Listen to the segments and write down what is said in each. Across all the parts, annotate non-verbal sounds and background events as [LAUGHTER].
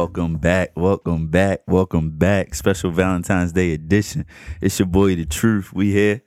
Welcome back, welcome back, welcome back. Special Valentine's Day edition. It's your boy, The Truth. We here.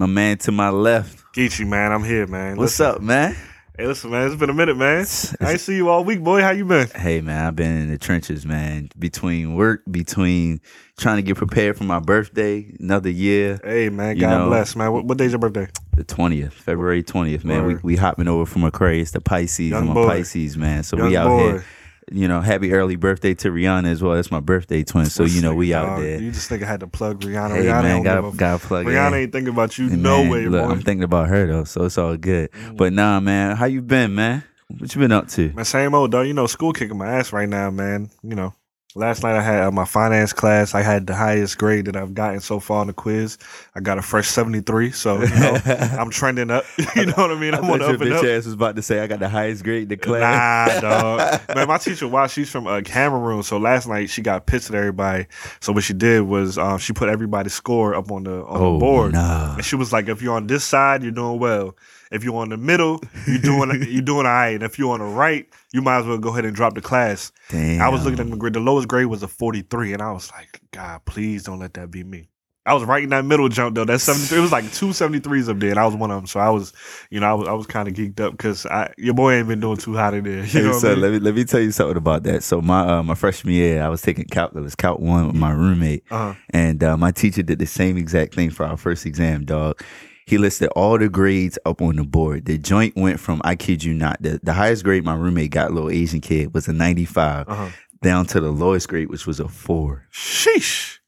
My man to my left. Geechee, man, I'm here, man. What's Listen- up, man? Hey, listen, man, it's been a minute, man. I ain't see you all week, boy. How you been? Hey, man, I've been in the trenches, man. Between work, between trying to get prepared for my birthday, another year, Hey, man, God know- bless, man. What, what day's your birthday? the 20th, February 20th, man. We, Word. we hopping over from Aquarius to Pisces. Young I'm a. Pisces, man. So Young we out boy. here. You know, happy early birthday to Rihanna as well. That's my birthday twin. So, you know, we out Dog, there. You just think I had to plug Rihanna. Hey, Rihanna man, gotta, gotta plug Rihanna in. ain't thinking about you. No man, way, look, boy. Mm. I'm thinking about her though, so it's all good. But nah, man, how you been, man? What you been up to? Man, same old dog. You know, school kicking my ass right now, man. You know, last night I had uh, my finance class. I had the highest grade that I've gotten so far on the quiz. I got a fresh seventy three. So you know, [LAUGHS] I'm trending up. [LAUGHS] you know what I mean? I'm on up and up. ass was about to say I got the highest grade in the class. Nah, dog. [LAUGHS] Man, my teacher, why she's from uh, Cameroon. So last night she got pissed at everybody. So what she did was uh, she put everybody's score up on the on oh, the board. nah. And she was like, if you're on this side, you're doing well. If you're on the middle, you're doing [LAUGHS] you're doing all right. And if you're on the right, you might as well go ahead and drop the class. Damn. I was looking at the grade. The lowest grade was a 43, and I was like, God, please don't let that be me. I was right in that middle jump though. That 73, it was like two 73s up there, and I was one of them. So I was, you know, I was I was kind of geeked up because I your boy ain't been doing too hot in there. [LAUGHS] You Hey, know what so I mean? let me let me tell you something about that. So my uh, my freshman year, I was taking calculus, calc one with my roommate, Uh-huh. and uh, my teacher did the same exact thing for our first exam, dog. He listed all the grades up on the board. The joint went from I kid you not, the, the highest grade my roommate got, little Asian kid, was a ninety five, Uh-huh. down to the lowest grade, which was a four. Sheesh.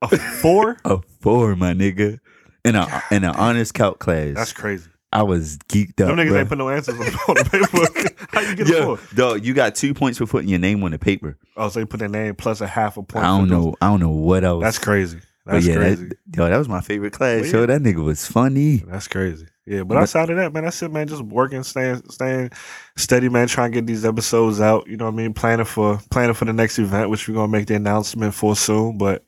A four? [LAUGHS] A four, my nigga. In a in an honest calc class. That's crazy. I was geeked up. Them niggas bruh. ain't put no answers on the paper. [LAUGHS] How you get a Yo, four? dog, you got two points for putting your name on the paper. Oh, so you put their name plus a half a point. I don't for those- know. I don't know what else. That's crazy. That's yeah, crazy. That, yo, that was my favorite class. Well, Yo, that nigga was funny. That's crazy. Yeah, but But- outside of that, man, that's it, man. Just working, staying, staying steady, man. Trying to get these episodes out. You know what I mean? Planning for planning for the next event, which we're gonna make the announcement for soon. But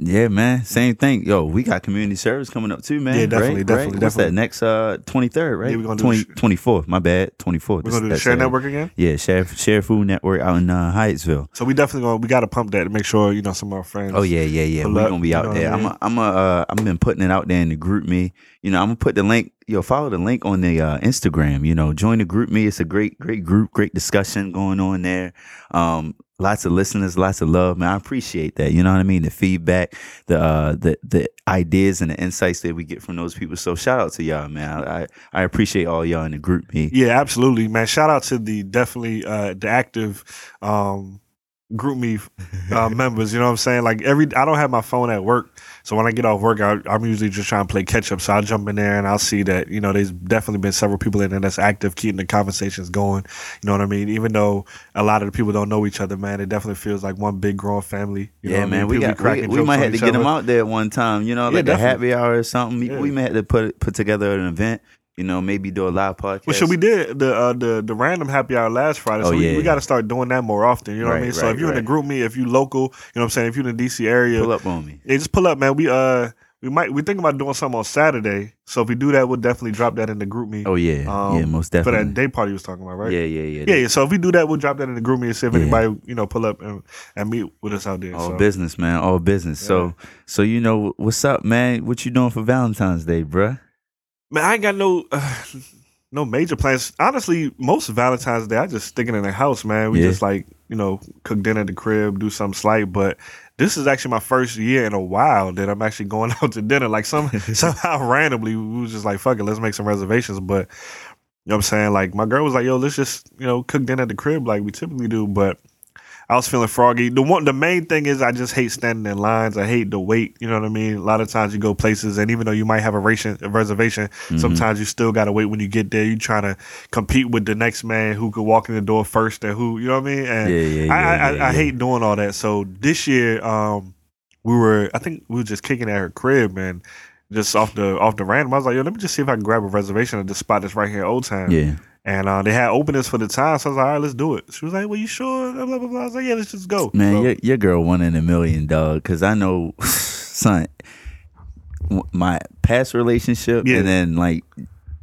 Yeah, man. Same thing. Yo, we got community service coming up too, man. Yeah, definitely, right? definitely, Right? What's definitely. that next uh twenty third, right? Yeah, we're gonna 20, the sh- 24th. My bad. Twenty fourth. we're gonna do the share network again. Yeah, share share food network out in uh, Hyattsville. So we definitely gonna we gotta pump that to make sure you know some of our friends. Oh yeah, yeah, yeah. We're gonna be you out know there. I I'm mean? a, I'm a, uh, I've been putting it out there in the GroupMe. You know, I'm gonna put the link. Yo, follow the link on the uh, Instagram. You know, join the GroupMe. It's a great, great group, great discussion going on there. Um, lots of listeners, lots of love, man. I appreciate that. You know what I mean? The feedback, the uh, the the ideas and the insights that we get from those people. So shout out to y'all, man. I I appreciate all y'all in the group me. Yeah, absolutely, man. Shout out to the definitely uh the active um GroupMe uh, [LAUGHS] members. You know what I'm saying? Like every I don't have my phone at work, so when I get off work, I, I'm usually just trying to play catch up. So I'll jump in there and I'll see that you know there's definitely been several people in there that's active, keeping the conversations going. You know what I mean? Even though a lot of the people don't know each other, man, it definitely feels like one big growing family. You yeah, I man, mean? we got we, we might have to get them out there one time. You know, Yeah, like a happy hour or something. We- Yeah. We may have to put put together an event. You know, maybe do a live podcast. Well, should we did the uh, the the random happy hour last Friday, so Oh, we, yeah. we got to start doing that more often. You know what I Right, mean? So if you're in the right. GroupMe, if you local, you know what I'm saying. If you're in the DC area, pull up on me? Yeah, just pull up, man. We uh we might we think about doing something on Saturday. So if we do that, we'll definitely drop that in the GroupMe Oh yeah, Um, yeah, most for definitely. that day party you was talking about, right? Yeah, yeah, yeah. Yeah, yeah. So if we do that, we'll drop that in the GroupMe and see if Yeah. anybody you know pull up and, and meet with us out there. All so. business, man. All business. So, so you know what's up, man? What you doing for Valentine's Day, bruh? Man, I ain't got no uh, [SIGHS] no major plans. Honestly, most Valentine's Day I just sticking in the house, man. We Yeah. just like you know cook dinner at the crib, do something slight. But this is actually my first year in a while that I'm actually going [LAUGHS] out to dinner. Like some [LAUGHS] somehow randomly we was just like fuck it, let's make some reservations. But you know what I'm saying? Like my girl was like, yo, let's just you know cook dinner at the crib like we typically do. But I was feeling froggy. The one, the main thing is I just hate standing in lines. I hate the wait. You know what I mean? A lot of times you go places, and even though you might have a, ration, a reservation, Mm-hmm. sometimes you still gotta wait when you get there. You trying to compete with the next man who could walk in the door first, and who you know what I mean? And Yeah, yeah, I, yeah, I, I. I hate doing all that. So this year, um, we were I think we were just kicking at her crib and. Just off the off the random, I was like, "Yo, let me just see if I can grab a reservation at this spot that's right here in Old Town." Yeah, And uh, they had openings for the time, so I was like, "All right, let's do it." She was like, "Well, you sure?" Blah blah blah. blah. I was like, "Yeah, let's just go." man, So- your your girl one in a million, dog. Because I know, [LAUGHS] son, my past relationship, Yeah. and then like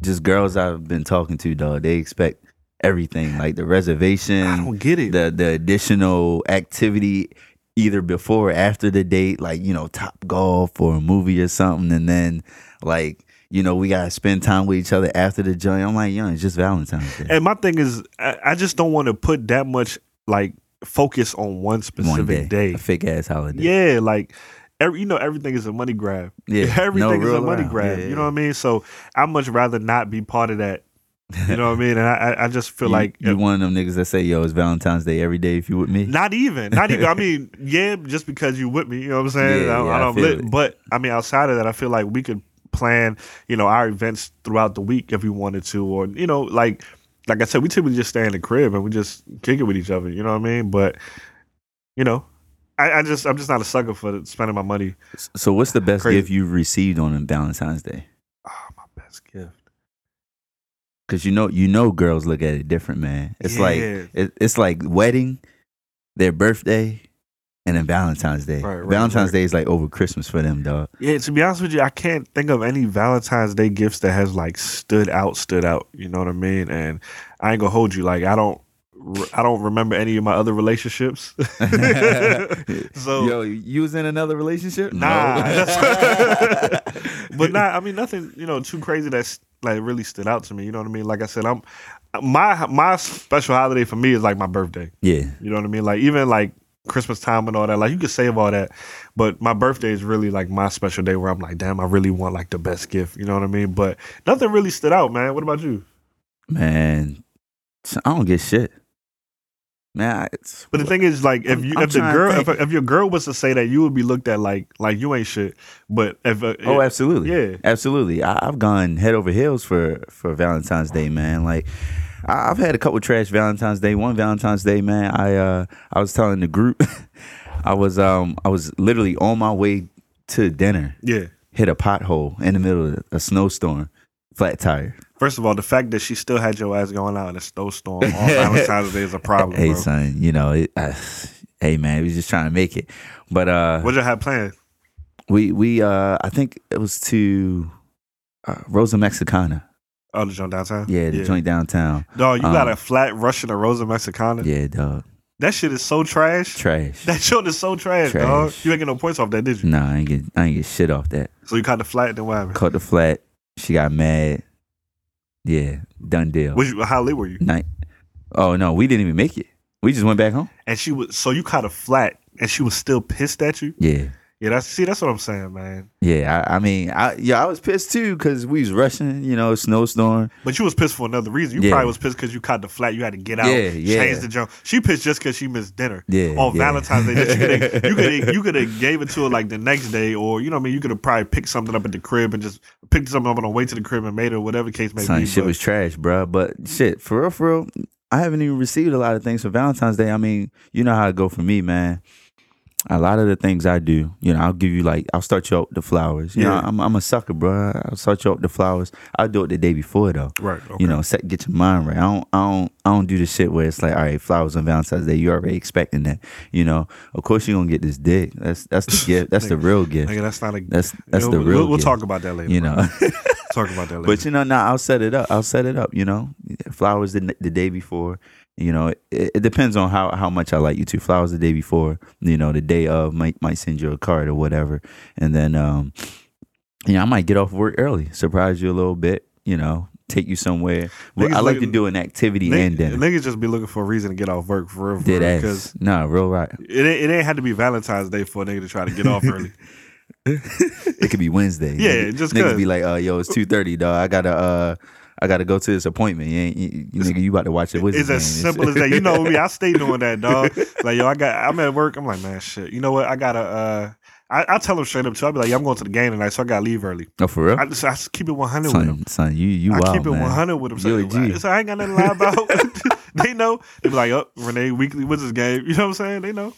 just girls I've been talking to, dog. They expect everything, like the reservation. I don't get it. the the additional activity either before or after the date, like you know, top golf or a movie or something, and then like you know we gotta spend time with each other after the joint. I'm like, yo, it's just Valentine's Day. and my thing is, I, I just don't want to put that much like focus on one specific One day, day. a fake ass holiday. Yeah, like every, you know, everything is a money grab. Yeah, [LAUGHS] everything no is a money around. grab. Yeah, You know what I mean? So I much rather not be part of that. You know what I mean? And I, I- I just feel you, like you one of them niggas that say, yo, it's Valentine's Day every day if you with me. Not even, not even. I [LAUGHS] mean, yeah, just because you with me, you know what I'm saying. Yeah, I, yeah, I I don't lit, but I mean, outside of that, I feel like we could plan, you know, our events throughout the week if we wanted to, or you know, like, like I said, we typically just stay in the crib and we just kick it with each other. You know what I mean? But you know, I, I just, I'm just not a sucker for spending my money. So what's the best Crazy. gift you've received on Valentine's Day? Oh, my best gift. Cause you know, you know, girls look at it different, man. It's like it, it's like wedding, their birthday, and then Valentine's Day. Right, right, Valentine's right. Day is like over Christmas for them, dog. Yeah, to be honest with you, I can't think of any Valentine's Day gifts that has like stood out, stood out. You know what I mean? And I ain't gonna hold you. Like I don't, I don't remember any of my other relationships. [LAUGHS] so, [LAUGHS] yo, you was in another relationship? nah. No. [LAUGHS] but nah, I mean nothing. You know, too crazy that's like really stood out to me. You know what I mean? Like I said, I'm my my special holiday for me is like my birthday. yeah, You know what I mean? Like even like Christmas time and all that. Like you could save all that, but my birthday is really like my special day where I'm like, damn, I really want like the best gift. You know what I mean? But nothing really stood out, man. What about you? man. I don't get shit, man. It's, But the thing is, like, if you I'm if the girl if, if your girl was to say that, you would be looked at like like you ain't shit. But if uh, oh, absolutely, yeah, absolutely. I, I've gone head over heels for for Valentine's Day, man. Like I, I've had a couple trash Valentine's Day. One Valentine's Day, man. I uh I was telling the group, [LAUGHS] I was um I was literally on my way to dinner, yeah. hit a pothole in the middle of a snowstorm, flat tire. First of all, the fact that she still had your ass going out in a snowstorm on [LAUGHS] Valentine's Day is a problem, hey bro. son, you know, it, uh, hey man, we just trying to make it, but uh, What y'all have planned? we we uh I think it was to uh, Rosa Mexicana. Oh, the joint downtown. Yeah, the joint downtown. Dog, you got Um, a flat Russian or Rosa Mexicana. Yeah, dog. That shit is so trash. Trash. That joint is so trash, Trash. dog. You ain't get no points off that, did you? Nah, I ain't get I ain't get shit off that. So you caught the flat, then what happened? Caught the flat. She got mad. Yeah, done deal. Was you, how late were you? Night. Oh no, we didn't even make it. We just went back home. And she was so you caught a flat, and she was still pissed at you. Yeah, Yeah, that's see, that's what I'm saying, man. yeah. I, I mean, I yeah, I was pissed too because we was rushing. You know, snowstorm. But you was pissed for another reason. You Yeah. probably was pissed because you caught the flat. You had to get out, Yeah, yeah. change the jump. She pissed just because she missed dinner. Yeah, on yeah. Valentine's Day, you could you could [LAUGHS] you could have gave it to her like the next day, or you know, what I mean, you could have probably picked something up at the crib and just picked something up on the way to the crib and made it, or whatever case may Son, be. shit but- was trash, bro. But shit, for real, for real, I haven't even received a lot of things for Valentine's Day. I mean, you know how it go for me, man. A lot of the things I do, you know, I'll give you like, I'll start you with the flowers. You know, Yeah. I'm, I'm a sucker, bro. I'll start you with the flowers. I'll do it the day before though. right. Okay. You know, set, get your mind right. I don't, I don't, I don't do the shit where it's like, all right, flowers on Valentine's Day. You're already expecting that. You know, of course you're gonna get this dick. That's that's the gift. That's the [LAUGHS] real gift. Nigga, that's not a. That's that's you the real. We'll, we'll talk about that later. You know. [LAUGHS] talk about that later. But you know, now I'll set it up. I'll set it up. You know, flowers the, the day before. You know, it, it depends on how, how much I like you two Flowers the day before. You know, the day of might might send you a card or whatever, and then um, you know, I might get off work early, surprise you a little bit. You know, take you somewhere. Niggas I like like- to do an activity Nigg- and dinner. niggas just be looking for a reason to get off work for real. Because Nah, real right. it ain't, it ain't had to be Valentine's Day for a nigga to try to get off early. [LAUGHS] [LAUGHS] It could be Wednesday. Yeah, Niggas- just niggas be like, uh, yo, it's two thirty, dog. I gotta uh. I gotta go to this appointment. You, ain't, you, you, nigga, you about to watch the Wizards It's as simple as that. You know me. I stay doing that, dog. Like yo, I got. I'm at work. I'm like, man, shit. You know what? I gotta. uh I, I tell them straight up too. I'll be like, yeah, I'm going to the game tonight, so I gotta leave early. oh, for real? I just, I just keep it 100 with them. son, son, you you I wild, keep it man. 100 with them. So, G. so I ain't got nothing to lie about. [LAUGHS] they know. They be like, oh, Renee, weekly Wizards game. You know what I'm saying? They know.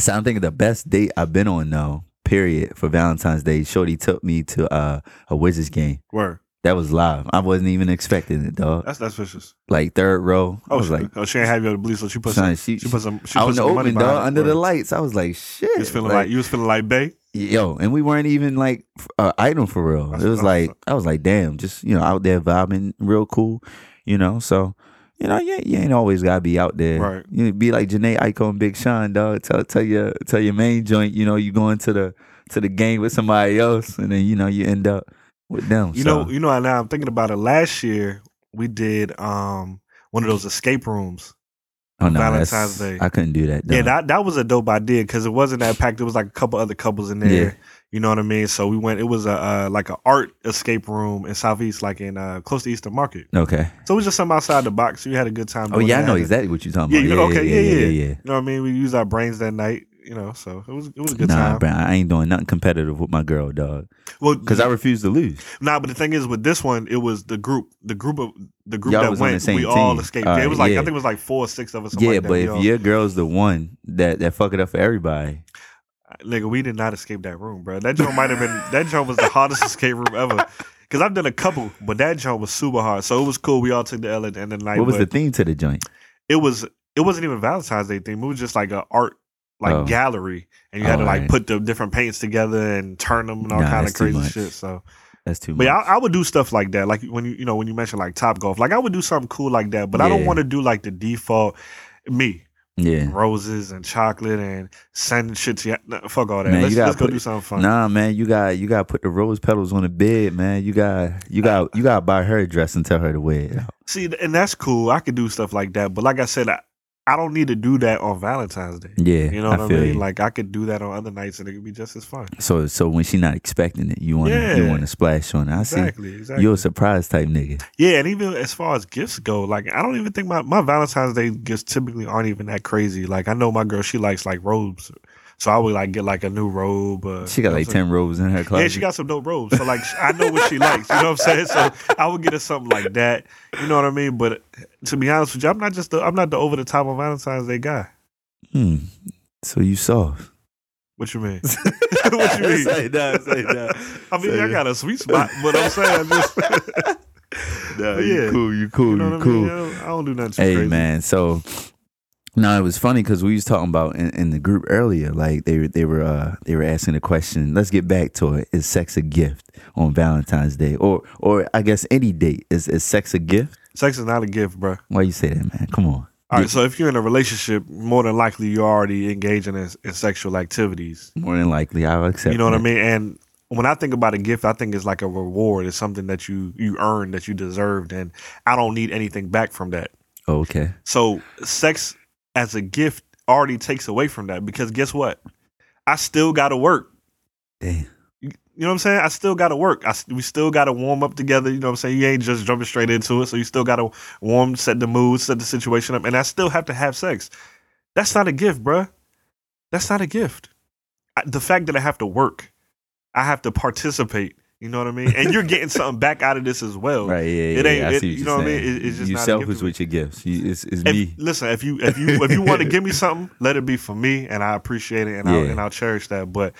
So I'm thinking the best date I've been on though, period, for Valentine's Day. Shorty took me to uh, a Wizards game. Word. That was live. I wasn't even expecting it, dog. That's that's vicious. Like third row. I Oh, was she, like, oh, she ain't have you bleed, so she put son, some. she, She put some. She out put in the some money open, behind dog, it. under the lights. I was like, shit. You was feeling like, you was feeling like Bay. yo, and we weren't even like uh, item for real. That's it was like. I was like, damn, just you know, out there vibing, real cool, you know. So You know, you, you ain't always gotta be out there. Right. You be like Jhené Aiko, and Big Sean, dog. Tell tell your tell your main joint. You know, you going to the to the game with somebody else, and then you know you end up with them. You so. know, you know. Now I'm thinking about it. Last year we did um one of those escape rooms. oh no, Valentine's Day. I couldn't do that. Yeah, that that was a dope idea because it wasn't that packed. There was like a couple other couples in there. Yeah. You know what I mean? So we went. It was a uh, like an art escape room in Southeast, like in uh, close to Eastern Market. okay. So it was just something outside the box. We had a good time. Oh yeah, I know exactly what you're talking Yeah, about. you know, okay, yeah, yeah, yeah. yeah. You know what I mean? We used our brains that night. You know, so it was it was a good Nah, time. bro, I ain't doing nothing competitive with my girl, dog. Well, Because I refuse to lose. Nah, but the thing is, with this one, it was the group, the group of the group Y'all that went. We all escaped. Yeah, it uh, was like yeah. I think it was like four or six of us. Yeah, like but if all- your girl's the one that that fuck it up for everybody, nigga, we did not escape that room, bro. That joint might have been that joint was the hardest escape room ever. Because I've done a couple, but that joint was super hard. So it was cool. We all took the L at the end of the night. what was the theme to the joint? it was it wasn't even Valentine's Day theme. It was just like a art like Oh. gallery, and you had Oh, to like alright. put the different paints together and turn them and all Nah, kind of crazy shit. So, That's too but much. yeah, I, I would do stuff like that. Like when you you know when you mentioned like Top Golf, like I would do something cool like that. But I don't want to do like the default me yeah. roses and chocolate and send shit to. Nah, fuck all that. Man, let's let's go put- do something fun. Nah, man, you got you got to put the rose petals on the bed, man. You got you got you got to buy her a dress and tell her to wear it. See, and that's cool. I could do stuff like that. But like I said, I, I don't need to do that on Valentine's Day. Yeah, You know what I, feel mean? you. Like I could do that on other nights and it could be just as fun. so so when she not expecting it, you want to you want to splash on it. I Exactly, see. exactly. You're a surprise type nigga. Yeah, and even as far as gifts go, like I don't even think my, my Valentine's Day gifts typically aren't even that crazy. Like I know my girl, she likes like robes, so I would like get like a new robe. Uh, She got like ten robes in her closet. Yeah, she got some dope robes. So like I know what she likes. You know what I'm saying? So I would get her something like that. You know what I mean? But to be honest with you, I'm not just the I'm not the over the top of Valentine's Day guy. Hmm. So you soft. What you mean? [LAUGHS] what you mean? Say that, say that. [LAUGHS] I mean, Say I got a sweet spot, but I'm saying just [LAUGHS] Nah, you you cool, you cool, you know you what I cool. mean? I don't, I don't do nothing Hey crazy. man, so no, it was funny because we was talking about in, in the group earlier. Like they were they were uh, they were asking the question. Let's get back to it. Is sex a gift on Valentine's Day, or or I guess any date? Is is sex a gift? Sex is not a gift, bro. Why you say that, man? Come on. All right, so if you're in a relationship, more than likely you're already engaging in, in sexual activities. More than likely, I'll accept. You know what I mean? And when I think about a gift, I think it's like a reward. It's something that you you earned, that you deserved, and I don't need anything back from that. Oh, Okay. So sex as a gift already takes away from that because guess what? I still got to work. Damn. You know what I'm saying? I still got to work. I, we still got to warm up together. You know what I'm saying? You ain't just jumping straight into it. So you still got to warm, set the mood, set the situation up. And I still have to have sex. That's not a gift, bruh. That's not a gift. I, the fact that I have to work, I have to participate. You know what I mean? And you're getting something back out of this as well. Right. Yeah. Yeah. It ain't- yeah, it- you know what I mean? It- it's just you selfish with your gifts. You, it's it's If- me. listen, if you if you if you want to give me [LAUGHS] something, let it be for me, and I appreciate it, and I'll and I'll cherish that. But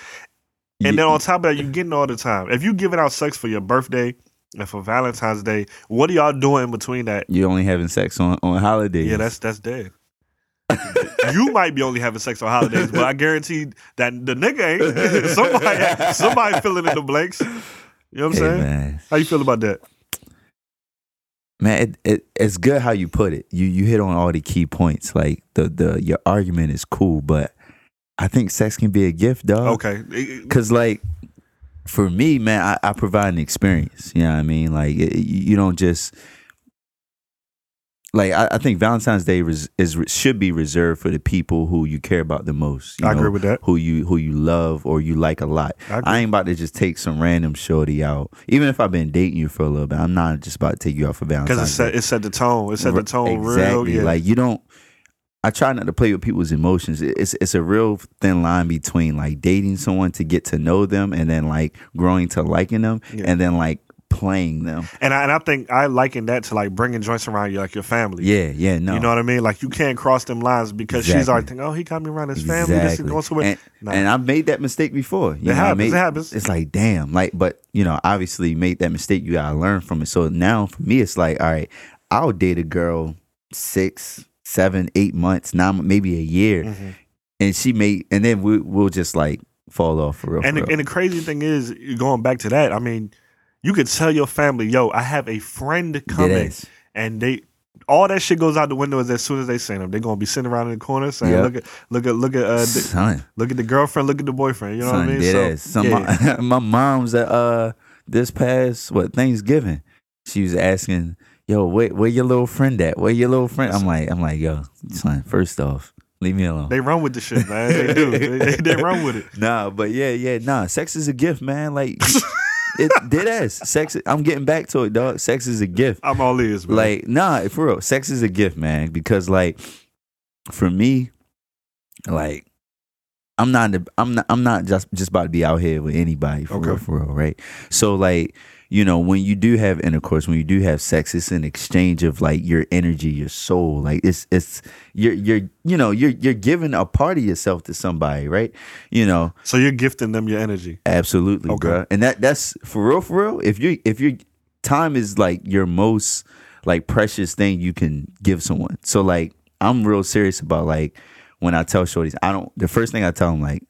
and then on top of that, you're getting all the time. If you giving out sex for your birthday and for Valentine's Day, what are y'all doing in between that? You're only having sex on on holidays. Yeah, that's that's dead. you might be only having sex on holidays, but I guarantee that the nigga ain't. [LAUGHS] somebody somebody filling in the blanks. You know what I'm Hey, saying? man. How you feel about that? Man, it, it, it's good how you put it. You you hit on all the key points. Like the the your argument is cool, but I think sex can be a gift, dog. Okay. Cause like for me, man, I, I provide an experience. You know what I mean? Like it, you don't just like I, I think Valentine's Day is, is should be reserved for the people who you care about the most. you I know, agree with that. Who you who you love or you like a lot. I. I ain't about to just take some random shorty out. Even if I've been dating you for a little bit, I'm not just about to take you out for Valentine's Because it set it set the tone. It set the tone real. exactly. Yeah. Like you don't. I try not to play with people's emotions. It's it's a real thin line between like dating someone to get to know them and then like growing to liking them Yeah. and then like playing them. And I, and I think I liken that to like bringing joints around you, like your family. Yeah, yeah, no. You know what I mean? Like you can't cross them lines because she's Exactly. already thinking, oh, he got me around his family. This is Exactly. going somewhere. And, Nah. and I've made that mistake before. You It know, happens, made- it happens. It's like, damn, like, but you know, obviously you made that mistake. You gotta learn from it. So now for me, it's like, all right, I'll date a girl six, seven, eight months, now maybe a year, Mhm. and she may, and then we, we'll just like fall off for real. And for the, and the crazy thing is, going back to that, I mean, you could tell your family, yo, I have a friend coming, and they all that shit goes out the window as soon as they send them. They're gonna be sitting around in the corner saying, Yep. "Look at, look at, look at, uh, the, son. look at the girlfriend, look at the boyfriend." You know son what I mean? Some, yeah. my, [LAUGHS] my mom's at uh this past what Thanksgiving. She was asking, "Yo, where where your little friend at? Where your little friend?" I'm like, I'm like, yo, son. First off, leave me alone. they run with the shit, man. They do. they, they, they run with it. [LAUGHS] Nah, but yeah, yeah, nah. Sex is a gift, man. Like [LAUGHS] it dead ass. Sex. I'm getting back to it, dog. Sex is a gift. I'm all ears, man. Like, nah, for real. Sex is a gift, man. Because like, for me, like, I'm not. I'm not. I'm not just just about to be out here with anybody for Okay. real, for real, right? So like, you know, when you do have intercourse, when you do have sex, it's an exchange of like your energy, your soul. Like it's it's you're you're you know you're you're giving a part of yourself to somebody, right? You know, so you're gifting them your energy. Absolutely, Okay. bro. And that that's for real, for real. If you if your time is like your most like precious thing you can give someone. So like I'm real serious about like when I tell shorties, I don't. The first thing I tell them like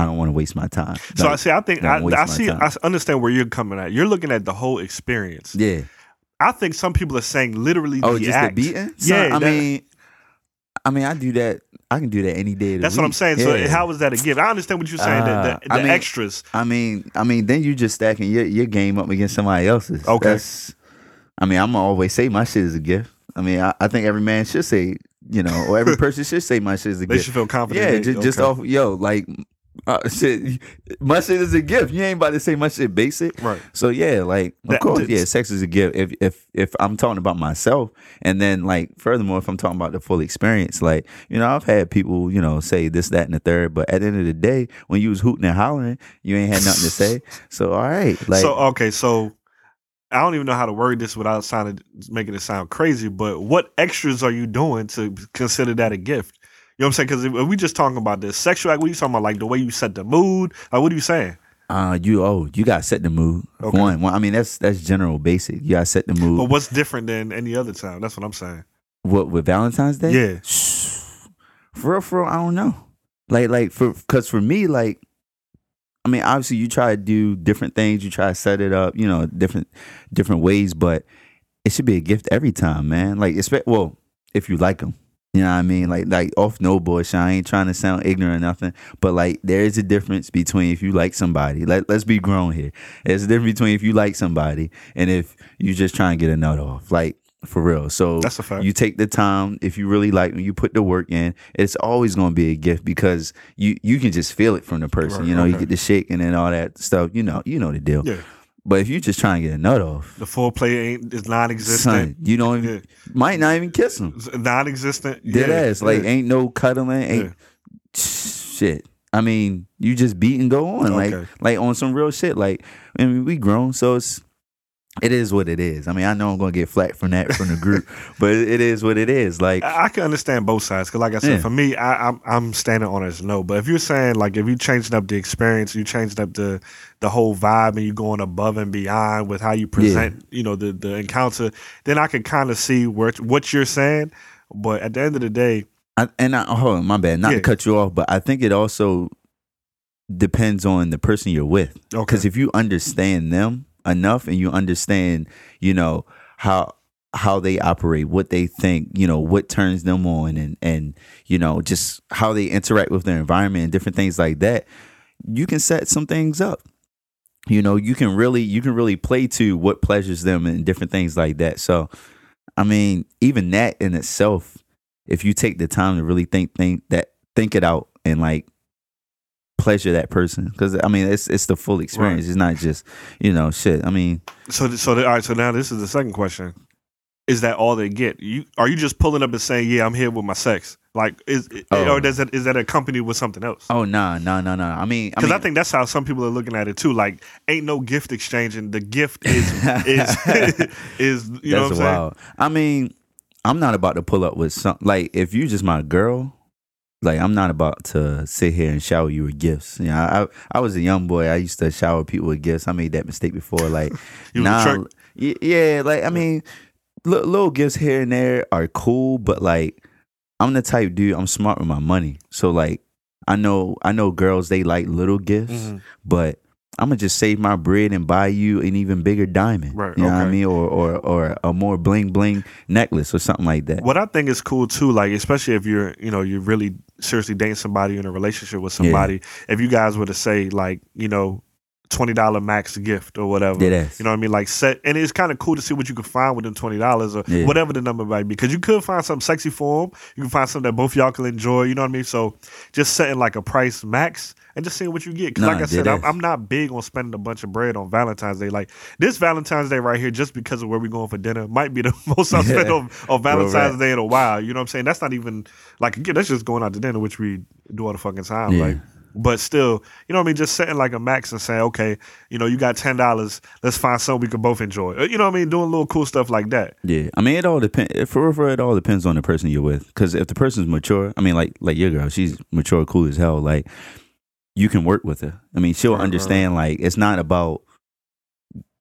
I don't want to waste my time. So I see. I think I, I see. time. I understand where you're coming at. You're looking at the whole experience. yeah. I think some people are saying literally Oh, the just act. the beating. Yeah, I that- mean, I mean, I do that. I can do that any day. Of the That's what I'm week. saying. So Yeah. how is that a gift? I understand what you're saying. the Uh, the, I mean- extras. I mean, I mean, then you just stacking your your game up against somebody else's. Okay. That's, I mean, I'm always say my shit is a gift. I mean, I, I think every man should say, you know, or every [LAUGHS] person should say my shit is a They gift. They should feel confident. Yeah, just, just off, yo, like, uh, [LAUGHS] shit, my shit is a gift. You ain't about to say my shit basic. Right. So yeah, like of That- course, yeah, sex is a gift. If if if I'm talking about myself, and then like furthermore, if I'm talking about the full experience, like you know, I've had people you know say this, that, and the third, but at the end of the day, when you was hooting and hollering, you ain't had nothing to say. [LAUGHS] So all right, like so okay, so I don't even know how to word this without sounding making it sound crazy. But what extras are you doing to consider that a gift? You know what I'm saying? Because if we just talking about this sexual act, what are you talking about? Like the way you set the mood? Like what are you saying? uh, you oh, you got to set the mood. Okay. One, one, I mean that's that's general basic. You got to set the mood. But what's different than any other time? That's what I'm saying. What with Valentine's Day? Yeah. [SIGHS] For real, for real, I don't know. Like, like for because for me, like, I mean, obviously you try to do different things. You try to set it up, you know, different different ways. But it should be a gift every time, man. Like, expect well, if you like them. You know what I mean? Like, like off no bullshit. I ain't trying to sound ignorant or nothing, but like, there is a difference between if you like somebody. Let Let's be grown here. There's a difference between if you like somebody and if you just trying to get a nut off. Like, for real. So That's a fact. you take the time if you really like them, you put the work in. It's always going to be a gift because you you can just feel it from the person. Right, you know, you get the shake and then all that stuff. You know, you know the deal. Yeah. But if you just trying to get a nut off, The foreplay ain't is non-existent. son, you don't even, Yeah. might not even kiss them. Non-existent. Dead yeah. ass, like ain't no cuddling, ain't shit. I mean, you just beat and go on, like like on some real shit. Like I mean, we grown, so it's it is what it is. I mean, I know I'm gonna get flack from that from the group, [LAUGHS] but it is what it is. Like I I can understand both sides because, like I said, Yeah. for me, I, I'm I'm standing on as no. But if you're saying like if you're changing up the experience, you're changing up the the whole vibe, and you're going above and beyond with how you present, you know, the the encounter, then I can kind of see where what you're saying. But at the end of the day, I, and I, hold on, my bad, not Yeah. to cut you off, but I think it also depends on the person you're with. okay, Because if you understand them enough and you understand, you know how how they operate, what they think, you know what turns them on, and and you know just how they interact with their environment and different things like that, you can set some things up. You know, you can really you can really play to what pleasures them and different things like that. So, I mean, even that in itself, if you take the time to really think think that think it out and like pleasure that person because i mean it's it's the full experience it's not just you know shit i mean so so all right. So now this is the second question: Is that all they get? You are you just pulling up and saying, "Yeah, I'm here with my sex"? Like, is Oh. or does that is that accompanied with something else? oh no no no no. i mean i Because mean I, think that's how some people are looking at it too. Like, ain't no gift exchanging. The gift is [LAUGHS] is [LAUGHS] is you know what I'm that's saying? i mean i'm not about to pull up with some like if you just my girl like i'm not about to sit here and shower you with gifts. You know i i was a young boy. I used to shower people with gifts. I made that mistake before. Like [LAUGHS] a nah, yeah like i mean li- little gifts here and there are cool but like i'm the type dude i'm smart with my money. So like i know i know girls they like little gifts Mhm. but I'm gonna just save my bread and buy you an even bigger diamond. Right, You know what I mean? Or or or a more bling bling necklace or something like that. What I think is cool too, like especially if you're, you know, you're really seriously dating somebody in a relationship with somebody. If you guys were to say like, you know, twenty dollar max gift or whatever, ass. you know what I mean? Like set, and it's kind of cool to see what you can find within twenty dollars or Yeah. whatever the number might be, because you could find something sexy for them. You can find something that both y'all can enjoy. You know what I mean? So just setting like a price max. And just seeing what you get, because Nah, like I said, I'm. I'm not big on spending a bunch of bread on Valentine's Day. Like this Valentine's Day right here, just because of where we're going for dinner, might be the [LAUGHS] most I've spent on, on Valentine's rap. Day in a while. You know what I'm saying? That's not even like again, that's just going out to dinner, which we do all the fucking time. Yeah. Like, but still, you know what I mean? Just setting like a max and saying, okay, you know, you got ten dollars, let's find something we can both enjoy. Uh, You know what I mean? Doing little cool stuff like that. Yeah, I mean, it all depends. For real, for real, it all depends on the person you're with. Because if the person's mature, I mean, like like your girl, she's mature, cool as hell. Like you can work with her. I mean, she'll right, understand. Like it's not about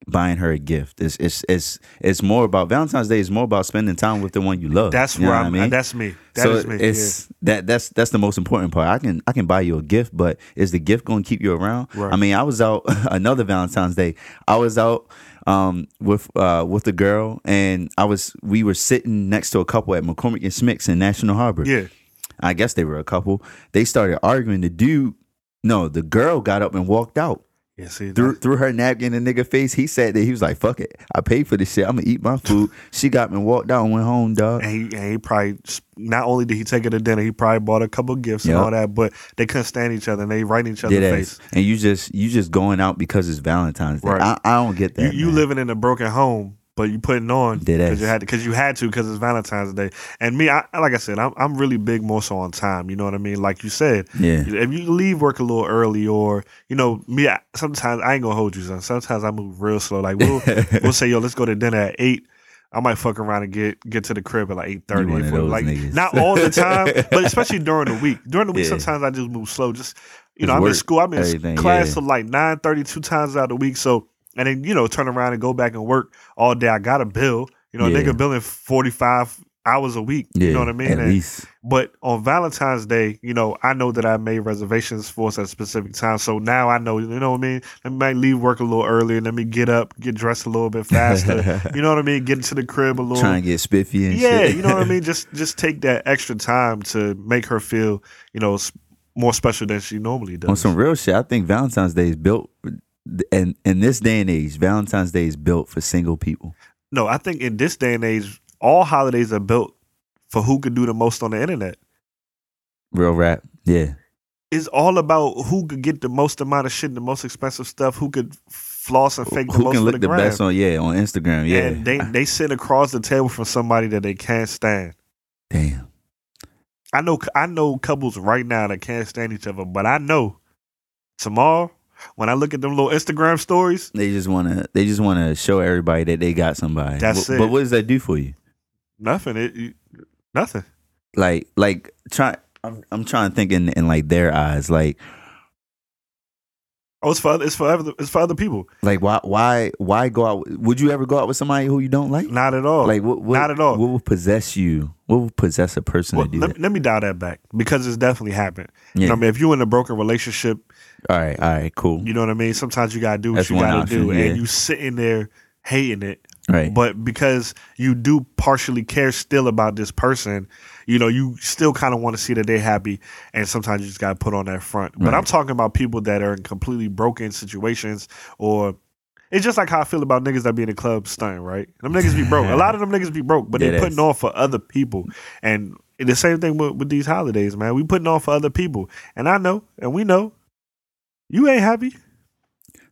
buying her a gift. It's it's it's it's more about Valentine's Day. is more about spending time with the one you love. That's You where. I mean. That's me. That so is me. it's that that's that's the most important part. I can I can buy you a gift, but is the gift going to keep you around? Right. I mean, I was out [LAUGHS] another Valentine's Day. I was out um, with uh, with a girl, and I was we were sitting next to a couple at McCormick and Schmick's in National Harbor. yeah. yeah. I guess they were a couple. They started arguing. The dude, no, the girl got up and walked out. Yeah. See, Threw, threw her napkin in the nigga face. He said that he was like, "Fuck it, I paid for this shit. I'm gonna eat my food." she got me and walked out and went home, dog. and he, and he probably not only did he take her to dinner, he probably bought a couple gifts and all that. But they couldn't stand each other, and they right in each other's face. And you just you just going out because it's Valentine's Day. Right. I, I don't get that. you man. living in a broken home, but you putting on because you had because you had to because it's Valentine's Day. And me, I like I said, I'm I'm really big more so on time. You know what I mean? Like you said, Yeah. if you leave work a little early, or you know me, I, sometimes I ain't gonna hold you. Son. Sometimes I move real slow. Like we'll [LAUGHS] we'll say, yo, let's go to dinner at eight. I might fuck around and get get to the crib at like eight thirty. You one of those Like niggas. not all the time, [LAUGHS] but especially during the week. During the week, Yeah. sometimes I just move slow. Just you know, I'm in school. I'm in class yeah. till like nine thirty two times out of the week. So and then you know turn around and go back and work all day. I got a bill. You know, a Yeah. nigga billing forty five hours a week. Yeah. You know what I mean? At And- least. but on Valentine's Day, you know, I know that I made reservations for us at a specific time. So now I know, you know what I mean? I might leave work a little earlier. Let me get up, get dressed a little bit faster. [LAUGHS] you know what I mean? Get into the crib a little. Trying to get spiffy and yeah, shit. you know what I mean? [LAUGHS] Just just take that extra time to make her feel, you know, more special than she normally does. On some real shit, I think Valentine's Day is built, and in this day and age, Valentine's Day is built for single people. no, I think in this day and age, all holidays are built for who could do the most on the internet. Real rap. Yeah. It's all about who could get the most amount of shit, the most expensive stuff, who could floss and fake the Who most can look the, the best on yeah on Instagram? Yeah. And they they sit across the table from somebody that they can't stand. Damn. I know I know couples right now that can't stand each other, but I know tomorrow when I look at them little Instagram stories, They just wanna they just wanna show everybody that they got somebody. That's but, it. But what does that do for you? nothing. It, it- nothing. Like like try. I'm I'm trying to think in in like their eyes. Like Oh, it's for other, it's for other, it's for other people. like why why why go out? Would you ever go out with somebody who you don't like? Not at all. Like what, what? Not at all. What would possess you? What would possess a person Well, to do let, that? let me dial that back because it's definitely happened. You Yeah. know what I mean? If you're in a broken relationship, All right. All right. Cool. you know what I mean? Sometimes you gotta do what That's you gotta option, do. yeah. And you sitting there hating it. Right. But because you do partially care still about this person, you know, you still kind of want to see that they're happy. And sometimes you just got to put on that front. But Right. I'm talking about people that are in completely broken situations or. It's just like how I feel about niggas that be in the club stunting, right? Them niggas be broke. A lot of them niggas be broke, but they're putting on for other people. And the same thing with, with these holidays, man. We putting on for other people. And I know, and we know, you ain't happy.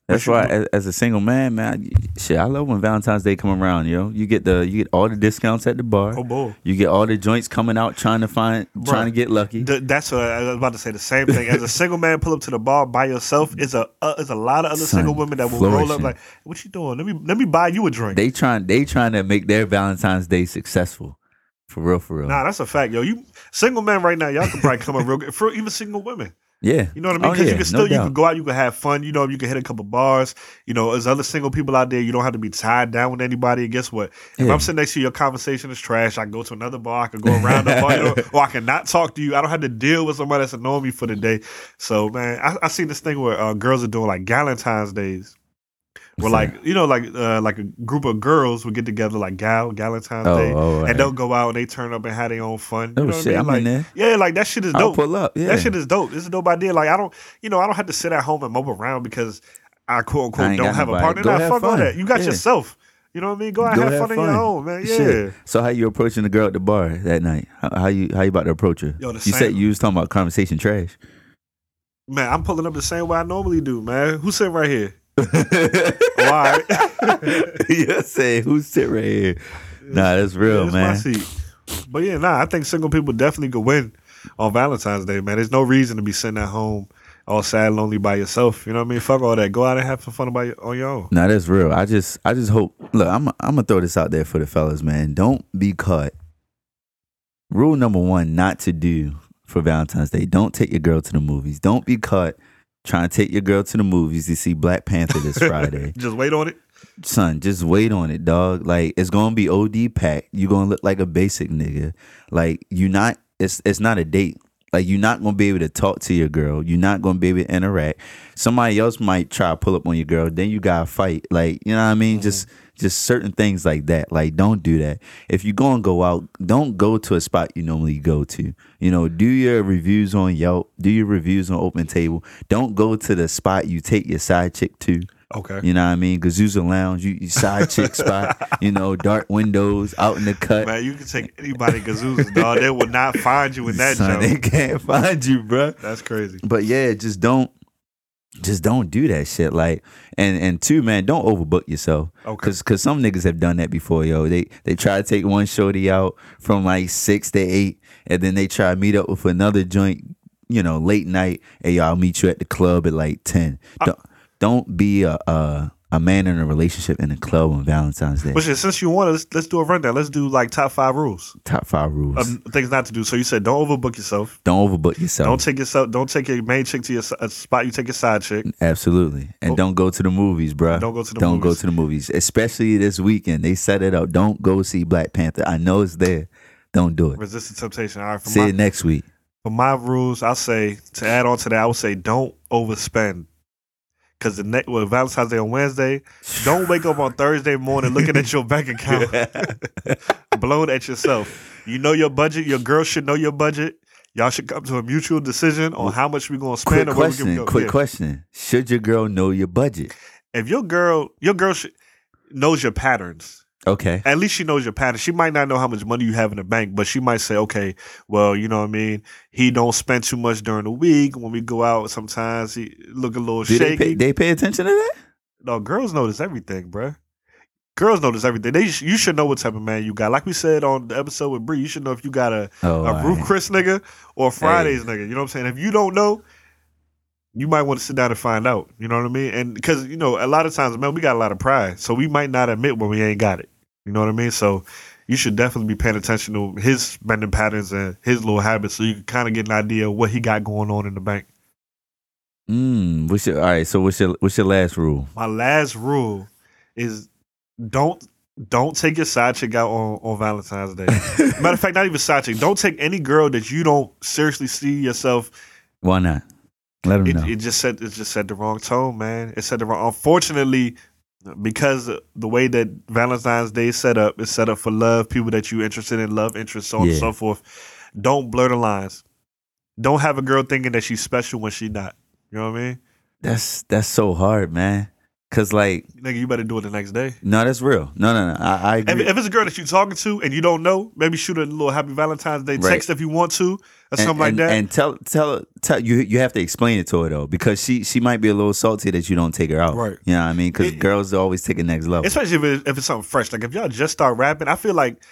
That's why, as, as a single man, man, I- shit, I love when Valentine's Day come around. Yo, you get the you get all the discounts at the bar. Oh boy. You get all the joints coming out trying to find, Bruh. trying to get lucky. Th- that's what I was about to say. The same thing. As a [LAUGHS] single man, pull up to the bar by yourself. It's a uh, it's a lot of other Son, single women that will roll up like, "What you doing? Let me let me buy you a drink." They trying, they trying to make their Valentine's Day successful, for real, for real. nah, that's a fact, yo. You single men right now, y'all can probably come up real good for even single women. Yeah. You know what I mean? Oh, Because yeah, you can no still you can go out, you can have fun. You know, you can hit a couple bars. You know, there's other single people out there. You don't have to be tied down with anybody. And guess what? If Yeah. I'm sitting next to you, your conversation is trash. I can go to another bar. I can go around the bar, you know, [LAUGHS] or I can not talk to you. I don't have to deal with somebody that's annoying me for the day. So, man, I, I seen this thing where uh, girls are doing like Galentine's days. Where like you know like uh, like a group of girls would get together like gal Galentine's Oh, Day oh, and they'll go out and they turn up and have their own fun. Oh, you know what shit, I I'm mean? in Like, there. yeah, like that shit is I'll dope. pull up. Yeah. That shit is dope. It's a dope idea. Like I don't, you know, I don't have to sit at home and mope around because I quote unquote ain't don't have a partner. Go Nah, have fuck all that. You got Yeah. yourself. You know what I mean? Go out Go have, have fun, on your fun. own, man. Yeah. Shit. So how you approaching the girl at the bar that night? How, how you how you about to approach her? Yo, you same- said you was talking about conversation trash. Man, I'm pulling up the same way I normally do, man. Who's sitting right here? Right. [LAUGHS] you say who sit right here? Nah, that's real, Yeah, man. it's my seat. But yeah, nah, I think single people definitely could win on Valentine's Day, man. There's no reason to be sitting at home all sad, lonely by yourself. You know what I mean? Fuck all that. Go out and have some fun by your, on your own. Nah, that's real. I just I just hope. Look, I'm I'm gonna throw this out there for the fellas, man. Don't be caught. Rule number one: not to do for Valentine's Day. Don't take your girl to the movies. Don't be caught trying to take your girl to the movies to see Black Panther this Friday. [LAUGHS] Just wait on it. son, just wait on it, dog. Like it's gonna be OD packed. You gonna look like a basic nigga. Like you not. It's it's not a date. Like you're not gonna be able to talk to your girl. You're not gonna be able to interact. Somebody else might try to pull up on your girl. Then you gotta fight. Like you know what I mean? Mm-hmm. Just just certain things like that. Like don't do that. If you gonna go out, don't go to a spot you normally go to. You know, do mm-hmm. your reviews on Yelp. Do your reviews on OpenTable. Don't go to the spot you take your side chick to. Okay. You know what I mean? Gazuza Lounge, you, you side chick spot, [LAUGHS] you know, dark windows out in the cut. Man, you can take anybody Gazuza's, dog. They will not find you in that Son, they can't find you, bro. That's crazy. But yeah, just don't just don't do that shit. Like and and two, man, don't overbook yourself. Okay. Cause cause some niggas have done that before, yo. They they try to take one shorty out from like six to eight, and then they try to meet up with another joint, you know, late night, Hey, y'all meet you at the club at like ten. Don't don't be a a, a man in a relationship in a club on Valentine's Day. But shit, since you want, let's let's do a rundown. Let's do like top five rules Top five rules. of things not to do. So you said don't overbook yourself. don't overbook yourself. Don't take yourself. Don't take your main chick to your a uh, spot. You take your side chick. Absolutely. And Oh. don't go to the movies, bruh. Don't go to the movies. Don't movies. go to the movies. Especially this weekend. They set it up. Don't go see Black Panther. I know it's there. Don't do it. Resist the temptation. All right. For See my, it next week. for my rules, I'll say to add on to that, I would say don't overspend. Cause the next well, Valentine's Day on Wednesday, don't wake up on Thursday morning looking at your bank account, [LAUGHS] [LAUGHS] blown at yourself. You know your budget. Your girl should know your budget. Y'all should come to a mutual decision on how much we're gonna spend. quick or where we can question. go. Quick Yeah. question. Should your girl know your budget? If your girl, your girl should, knows your patterns. Okay. At least she knows your pattern. She might not know how much money you have in the bank, but she might say, okay, well, you know what I mean. He don't spend too much during the week. When we go out, sometimes he look a little Do they shaky. pay, they pay attention to that? no, girls notice everything, bruh. Girls notice everything. They you should know what type of man you got. Like we said on the episode with Bree, you should know if you got a, Oh, a Ruth. Chris nigga or a Fridays nigga. You know what I'm saying? If you don't know, you might want to sit down and find out. You know what I mean? And because you know, a lot of times, man, we got a lot of pride, so we might not admit when we ain't got it. You know what I mean? So you should definitely be paying attention to his spending patterns and his little habits, so you can kind of get an idea of what he got going on in the bank. Mm, what's your, all right. So what's your what's your last rule? My last rule is don't don't take your side chick out on, on Valentine's Day. [LAUGHS] Matter of fact, not even side chick. Don't take any girl that you don't seriously see yourself Why not? Let them it, know. it just set it just set the wrong tone, man. It set the wrong. Unfortunately, because the way that Valentine's Day is set up is set up for love, people that you interested in, love interests, so on and so forth. Don't blur the lines. Don't have a girl thinking that she's special when she's not. You know what I mean? that's that's so hard, man. Cause like Nigga, you better do it the next day. no, that's real. No, no, no. I, I If, agree. if it's a girl that you're talking to and you don't know, maybe shoot a little happy Valentine's Day Right. text if you want to, or and, something like that. And tell tell tell you you have to explain it to her though because she she might be a little salty that you don't take her out. Right. You know what I mean? Because girls always take it next level. Especially if, it, if it's something fresh. Like if y'all just start rapping, I feel like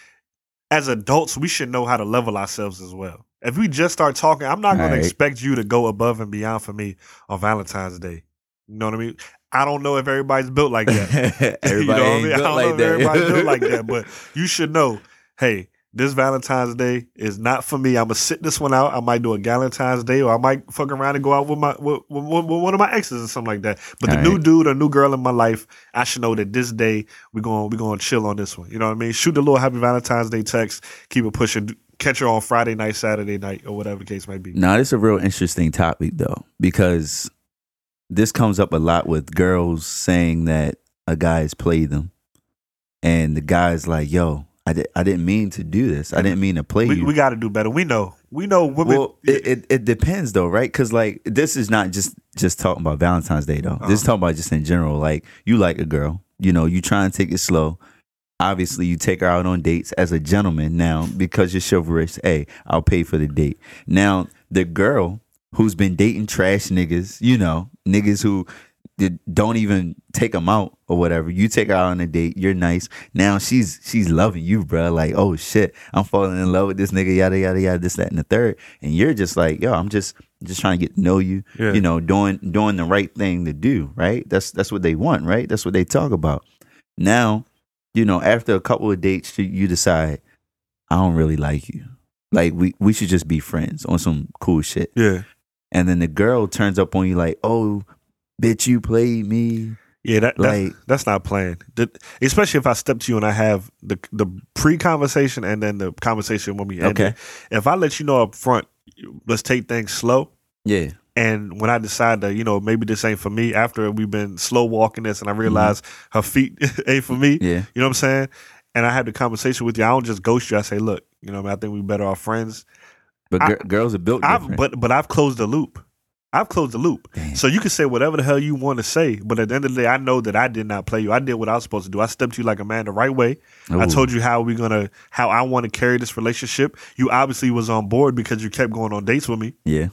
as adults, we should know how to level ourselves as well. If we just start talking, I'm not going Right. to expect you to go above and beyond for me on Valentine's Day. You know what I mean? I don't know if everybody's built like that. [LAUGHS] [LAUGHS] Everybody you know what I mean? I built don't like know if that. everybody's built like that, but [LAUGHS] you should know, hey, this Valentine's Day is not for me. I'm gonna sit this one out. I might do a Valentine's Day, or I might fuck around and go out with my with, with, with one of my exes or something like that. But the All new dude or new girl in my life, I should know that this day we're going we going to chill on this one. You know what I mean? Shoot the little Happy Valentine's Day text. Keep it pushing. Catch her on Friday night, Saturday night, or whatever the case might be. Now, this is a real interesting topic though, because this comes up a lot with girls saying that a guy has played them, and the guy's like, "Yo, I, di- I didn't mean to do this. I didn't mean to play We, you." we got to do better. We know. We know women. well, it, it, it depends though, right? Because like this is not just just talking about Valentine's Day though. This is uh-huh. talking about just in general. Like you like a girl, you know, you try and take it slow. Obviously, you take her out on dates as a gentleman now because you're chivalrous. Hey, I'll pay for the date. Now the girl who's been dating trash niggas, you know, niggas who don't even take them out or whatever. You take her out on a date. You're nice. Now she's she's loving you, bro. Like, oh shit, I'm falling in love with this nigga. Yada yada yada. This that and the third. And you're just like, yo, I'm just just trying to get to know you. Yeah. You know, doing doing the right thing to do. Right. That's that's what they want. Right. That's what they talk about. Now, you know, after a couple of dates, you, you decide, I don't really like you. Like we we should just be friends on some cool shit yeah. And then the girl turns up on you like, "Oh, bitch, you played me." Yeah, that, Like- that's, that's not playing. The- especially if I step to you and I have the the pre conversation and then the conversation when we end. Okay. it. If I let you know up front, let's take things slow. Yeah, And when I decide that, you know, maybe this ain't for me, after we've been slow walking this and I mm-hmm. realize her feet [LAUGHS] ain't for me, yeah, you know what I'm saying? And I have the conversation with you. I don't just ghost you. I say, look, you know, I, mean? I think we better off friends. But I- gir- girls are built I've, different. but but I've closed the loop. I've closed the loop. Damn. So you can say whatever the hell you want to say, but at the end of the day, I know that I did not play you. I did what I was supposed to do. I stepped to you like a man the right way. I told you how we gonna how I want to carry this relationship. You obviously was on board because you kept going on dates with me. yeah,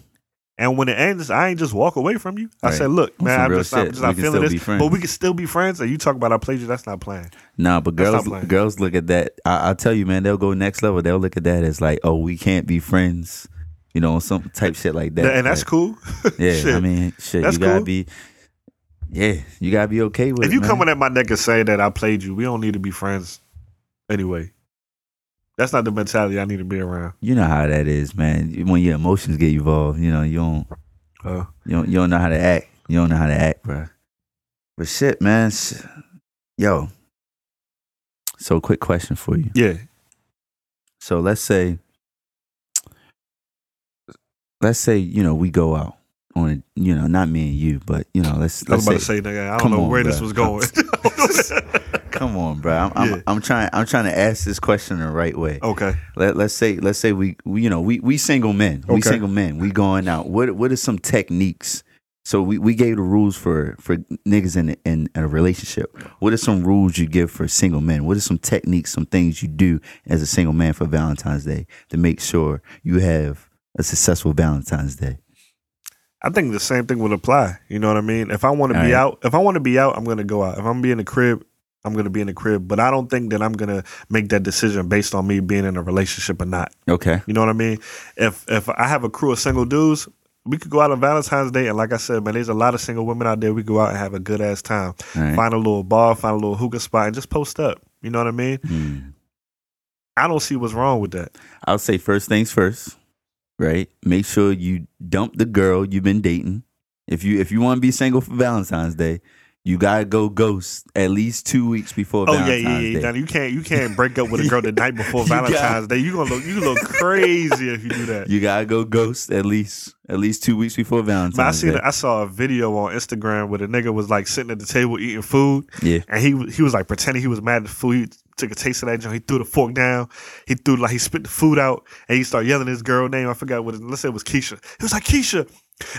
And when it ends, I ain't just walk away from you. I Right. said, "Look, man, I'm just, I'm just not feeling this, but we can still be friends." And you talk about I played you. That's not playing. nah, but girls girls look at that. I, I'll tell you, man, they'll go next level. They'll look at that as like, "Oh, we can't be friends," you know, some type shit like that. and that's Like, cool. [LAUGHS] Yeah. I mean, shit, That's you gotta cool. be. Yeah, you gotta be okay with if it. you coming at my neck and saying that I played you, we don't need to be friends. Anyway, that's not the mentality I need to be around. you know how that is, man. When your emotions get involved, you know, you don't. Uh, You don't, you don't know how to act. You don't know how to act, bro. But shit, man. Yo. So, quick question for you. yeah, So, let's say, let's say, you know, we go out on, you know, not me and you, but you know, let's. I was let's to say, nigga, I don't know on, where this was going. [LAUGHS] Come on, bro. I'm, I'm, Yeah. I'm trying. I'm trying to ask this question the right way. okay, Let, let's say let's say we, we you know we we single men we single men we going out what what are some techniques so we, we gave the rules for for niggas in in a relationship what are some rules you give for single men what are some techniques some things you do as a single man for Valentine's Day to make sure you have a successful Valentine's Day I think the same thing would apply. You know what I mean? If I want to be right. out, if I want to be out, I'm gonna go out. If I'm gonna be in the crib, I'm gonna be in the crib. But I don't think that I'm gonna make that decision based on me being in a relationship or not. okay You know what I mean? If if I have a crew of single dudes, we could go out on Valentine's Day, and like I said, man, there's a lot of single women out there. We go out and have a good ass time. right Find a little bar, find a little hookah spot, and just post up. You know what I mean? Hmm. I don't see what's wrong with that. I'll say first things first, right? Make sure you dump the girl you've been dating. If you if you want to be single for Valentine's Day, you gotta go ghost at least two weeks before Oh yeah, Valentine's yeah, yeah. Day. Now, you can't you can't break up with a [LAUGHS] girl the night before You Valentine's Day. You gonna look you look crazy if you do that. You gotta go ghost at least at least two weeks before Valentine's But I seen Day. I saw a video on Instagram where the nigga was like sitting at the table eating food, Yeah, and he was- he was like pretending he was mad at the food. Took a taste of that joint. He threw the fork down. He threw like he spit the food out, and he started yelling his girl name. I forgot what. It, let's say it was Keisha. He was like Keisha.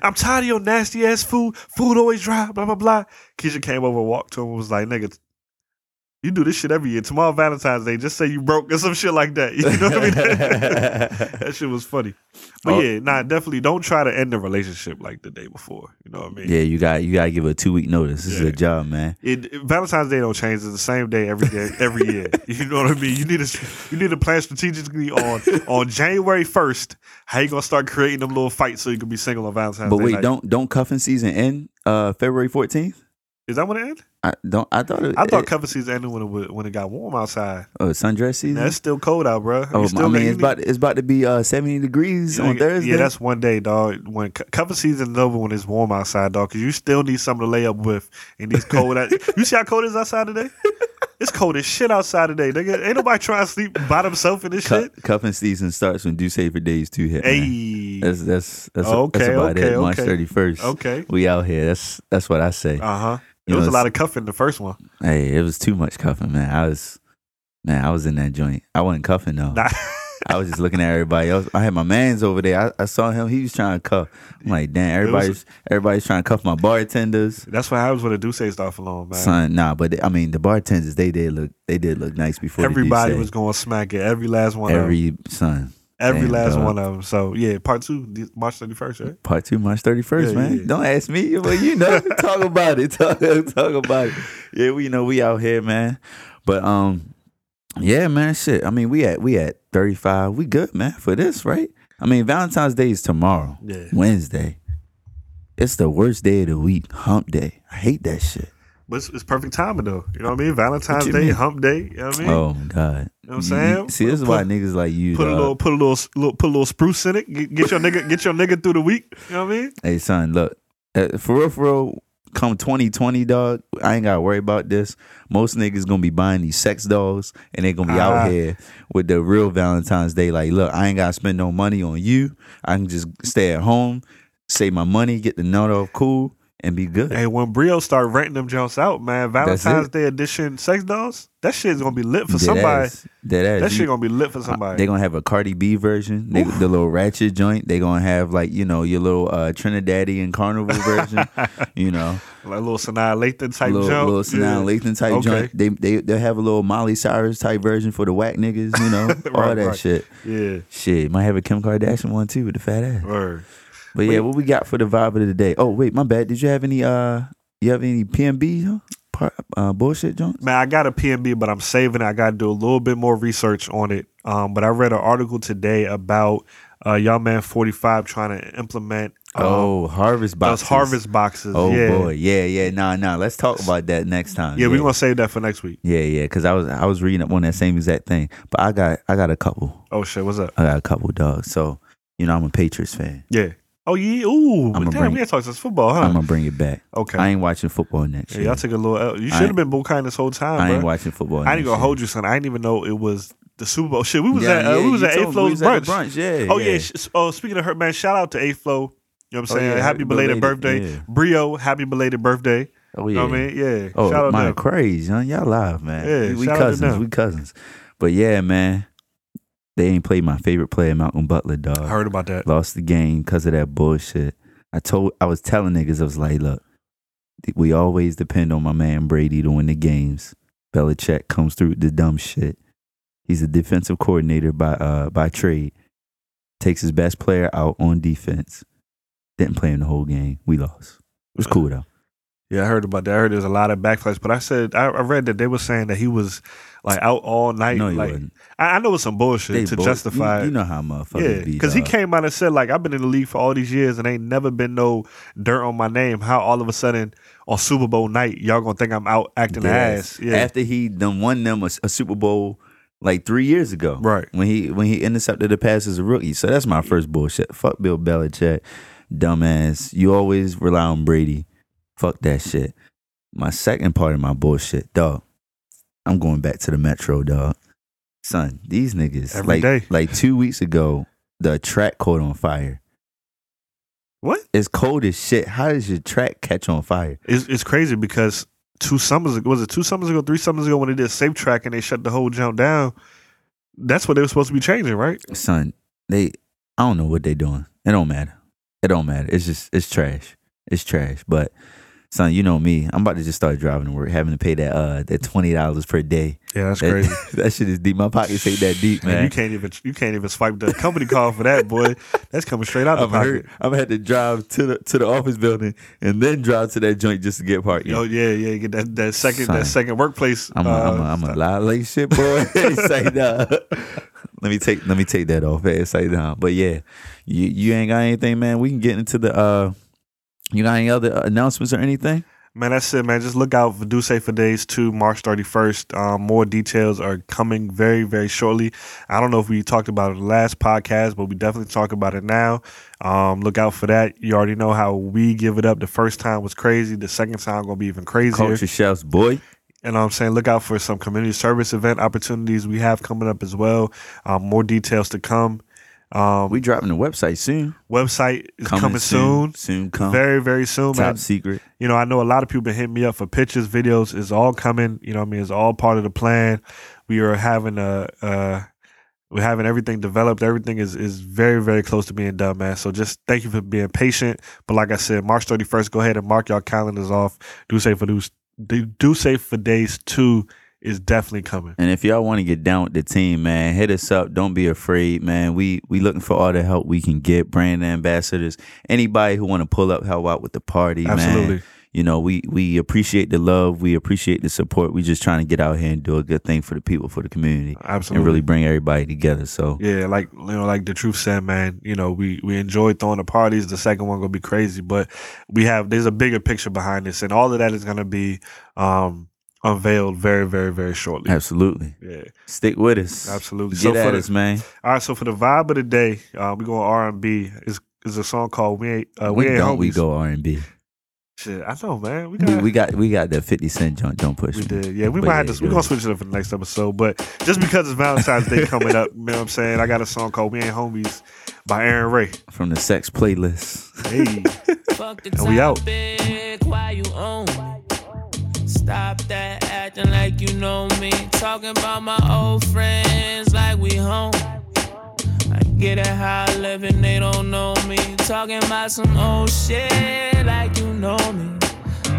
I'm tired of your nasty ass food. Food always dry. Blah blah blah. Keisha came over, walked to him, was like, "Nigga, you do this shit every year. Tomorrow Valentine's Day, just say you broke or some shit like that. [LAUGHS] You know what I mean? [LAUGHS] that shit was funny. But Oh. yeah, nah, definitely don't try to end the relationship like the day before. You know what I mean? yeah. You got you gotta give a two week notice. This is a job, man. It, it- Valentine's Day don't change. It's the same day every day, every year. [LAUGHS] You know what I mean? You need to you need to plan strategically on on January first. How you gonna start creating them little fights so you can be single on Valentine's But Day? wait, night. don't don't cuffing season end uh February fourteenth? Is that when it ended? I don't. I thought. It, I thought it, cuffing season ended when it when it got warm outside. oh, sundress season. That's still cold out, bro. oh, still I mean, it's about it's about to be uh, seventy degrees Yeah, on Thursday. Yeah, that's one day, dog. When cu- cuffing season's over, when it's warm outside, dog, because you still need something to lay up with in these cold. [LAUGHS] you see how cold it is outside today? It's cold as shit outside today, nigga. Ain't nobody trying to sleep by themselves in this Cu- shit. cuffing season starts when due safer days two hit. Hey, That's that's that's, Okay, that's about okay, it. March okay. thirty first. okay. We out here. That's that's what I say. Uh huh. You There was a lot of cuffing the first one. Hey, it was too much cuffing, man. I was man, I was in that joint. I wasn't cuffing though. Nah. [LAUGHS] I was just looking at everybody else. I had my man's over there. I, I saw him. He was trying to cuff. I'm like, damn, was- everybody's everybody's trying to cuff my bartenders. That's what happens when the Duce start alone, man. Son, nah, but I mean, the bartenders they did look they did look nice before. Everybody was going to smack it. Every last one. of them. every son. Every damn, last dog. one of them. So yeah, part two, March thirty first, right? Part two, March thirty first, Yeah, man. yeah. Don't ask me, but you know, [LAUGHS] talk about it. Talk, talk about it. Yeah, we know we out here, man. But um, yeah, man, shit. I mean, we at we at thirty five. We good, man, for this, right? I mean, Valentine's Day is tomorrow, Yeah. Wednesday. It's the worst day of the week, Hump Day. I hate that shit. But it's, it's perfect timing though. You know what I mean? Valentine's Day, mean? Hump Day. You know what I mean? Oh god. You know what I'm saying? See, this is Put- why niggas like you. Put a little, put a little, little, put a little spruce in it. Get, get your nigga, get your nigga through the week. You know what I mean? Hey son, look, uh, for real, for real, come 2020, dog, I ain't gotta worry about this. Most niggas gonna be buying these sex dolls and they gonna be Ah. out here with the real Valentine's Day. Like, look, I ain't gotta spend no money on you. I can just stay at home, save my money, get the note off cool, and be good. Hey, when Brio start renting them jumps out, man, Valentine's. Day edition sex dolls, that shit's gonna be lit for Dead somebody. ass. Dead ass. That shit gonna be lit for somebody. They gonna have a Cardi B version, they, the little ratchet joint. They gonna have like you know your little uh, Trinidadian carnival [LAUGHS] version. you know, like a little Sanaa Lathan type little, jump. little Sanaa Yeah. Lathan type Okay. joint. They they they have a little Miley Cyrus type version for the whack niggas. You know, [LAUGHS] all that right. shit. Yeah. Shit, might have a Kim Kardashian one too with the fat ass. Word. But yeah, what we got for the vibe of the day? Oh wait, my bad. Did you have any uh, you have any PMB huh? Uh bullshit joints? Man, I got a PNB, but I'm saving it. I got to do a little bit more research on it. Um, but I read an article today about uh, Young Man 45 trying to implement um, Oh, harvest those boxes. harvest boxes. Oh yeah. boy, yeah, yeah, nah, nah. Let's talk about that next time. Yeah, we're gonna save that for next week. Yeah, yeah, because I was I was reading up on that same exact thing, but I got I got a couple. Oh shit, what's up? I got a couple dogs. So you know I'm a Patriots fan. Yeah. Oh yeah. Ooh, I'ma damn, bring- we ain't talking since football, huh? I'm gonna bring it back. okay. I ain't watching football next yeah, year. y'all took a little. L. You should have been bull kind this whole time, I bro. ain't watching football. I ain't gonna year. hold you, son. I didn't even know it was the Super Bowl. Shit, we was Yeah, at uh, yeah, we was at A Flow's brunch. brunch. Yeah. Oh yeah. sh- Oh, speaking of her, man, shout out to A Flow. You know what I'm Oh, saying? yeah, happy belated, belated, birthday, yeah. Brio. Happy belated birthday. Oh You yeah. know what I mean? Yeah. Oh, shout out my to them. crazy, huh? Y'all live, man. Yeah, we, we shout out to cousins. We cousins. But yeah, man. They ain't played my favorite player, Malcolm Butler, dog. I heard about that. lost the game because of that bullshit. I told I was telling niggas I was like, look, we always depend on my man Brady to win the games. Belichick comes through the dumb shit. He's a defensive coordinator by uh by trade. Takes his best player out on defense. Didn't play him the whole game. We lost. It was cool though. Yeah, I heard about that. I heard there's a lot of backflash, but I said I, I read that they were saying that he was like out all night. No, he like wasn't. I, I know it's some bullshit They to both- justify. You, you know how motherfuckers yeah, be. because he came out and said like I've been in the league for all these years and ain't never been no dirt on my name. How all of a sudden on Super Bowl night y'all gonna think I'm out acting Yes. ass? Yeah, After he done won them a, a Super Bowl like three years ago. Right. When he when he intercepted the pass as a rookie. So that's my first bullshit. Fuck Bill Belichick. Dumbass. You always rely on Brady. Fuck that shit. My second part of my bullshit, dog. I'm going back to the Metro, dog. Son, these niggas Every like day. like two weeks ago, the track caught on fire. what? It's cold as shit. How does your track catch on fire? It's, it's crazy because two summers ago was it two summers ago, three summers ago when they did a SafeTrack and they shut the whole jump down. That's what they were supposed to be changing, right? son, they I don't know what they doing. It don't matter. It don't matter. It's just it's trash. It's trash. But son, you know me. I'm about to just start driving to work, having to pay that uh that twenty dollars per day. Yeah, that's That, crazy. [LAUGHS] that shit is deep. My pockets ain't that deep, Man, man. you can't even you can't even swipe the company card for that, boy. That's coming straight out the [LAUGHS] I'm pocket. hurt. I'm gonna have to drive to the to the office building and then drive to that joint just to get parking. Oh yeah, yeah. Get that that second Son. that second workplace. I'm a, uh, I'm a, I'm a lot like shit, boy. [LAUGHS] Say nah. Let me take let me take that off. Hey, say down. But yeah, you you ain't got anything, man. We can get into the uh. You got any other announcements or anything? Man, that's it, man. Just look out for Do Say for Days 2, March 31st. Um, more details are coming very, very shortly. I don't know if we talked about it in the last podcast, but we definitely talk about it now. Um, look out for that. You already know how we give it up. The first time was crazy. The second time going to be even crazier. Culture Chefs, boy. And I'm saying, look out for some community service event opportunities we have coming up as well. Um, more details to come. Um, We dropping the website soon. website is coming, soon. Soon come. Very, very soon, Top man. secret. You know, I know a lot of people been hitting me up for pictures, videos. It's all coming. You know, what I mean, it's all part of the plan. We are having a, uh, we're having everything developed. Everything is is very, very close to being done, man. So just thank you for being patient. But like I said, March 31st, go ahead and mark your calendars off. Do say for those, do, do say for days two is definitely coming. And if y'all want to get down with the team, man, hit us up. Don't be afraid, man. We we looking for all the help we can get. Brand ambassadors, anybody who want to pull up, help out with the party, Absolutely. man. You know, we we appreciate the love. We appreciate the support. We just trying to get out here and do a good thing for the people, for the community, Absolutely. and really bring everybody together. So Yeah, like you know, like the truth said, man. You know, we we enjoy throwing the parties. The second one gonna be crazy, but we have there's a bigger picture behind this, and all of that is gonna be um unveiled very, very, very shortly. absolutely, Yeah, stick with us. absolutely. Get So at for us, the, man. all right, so for the vibe of the day, uh, we go R and B. Is is a song called "We Ain't uh, We, we Ain't don't Homies." we go R and B. Shit, I know, man. We We, got we got we got that Fifty Cent joint. Don't push We me. did, yeah. We But might yeah, have to. We're gonna switch it up for the next episode, but just because it's Valentine's Day coming up, you know what I'm saying? I got a song called "We Ain't Homies" by Aaron Ray. from the sex playlist. Hey, Fuck the And we out. Stop that acting like you know me. Talking about my old friends like we home. I get it how I live and they don't know me. Talking about some old shit like you know me.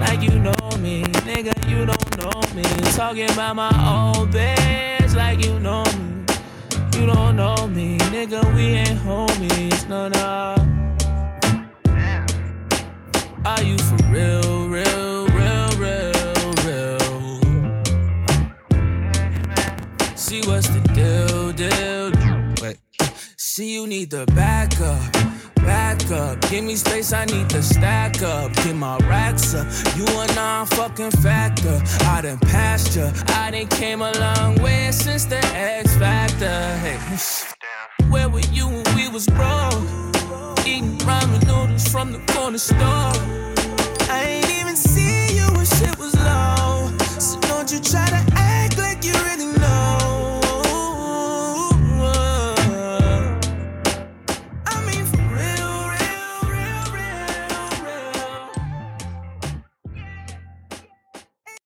Like you know me, nigga, you don't know me. Talking about my old bitch like you know me. You don't know me, nigga, we ain't homies, no, no. Are you for real, real, See what's the deal, deal? Wait. See you need the back up, back up. Give me space, I need to stack up. Get my racks up. You a non-fucking factor. I done passed ya. I done came a long way since the X Factor. Hey. Where were you when we was broke? Eating ramen noodles from the corner store. I ain't even see you when shit was low. So don't you try to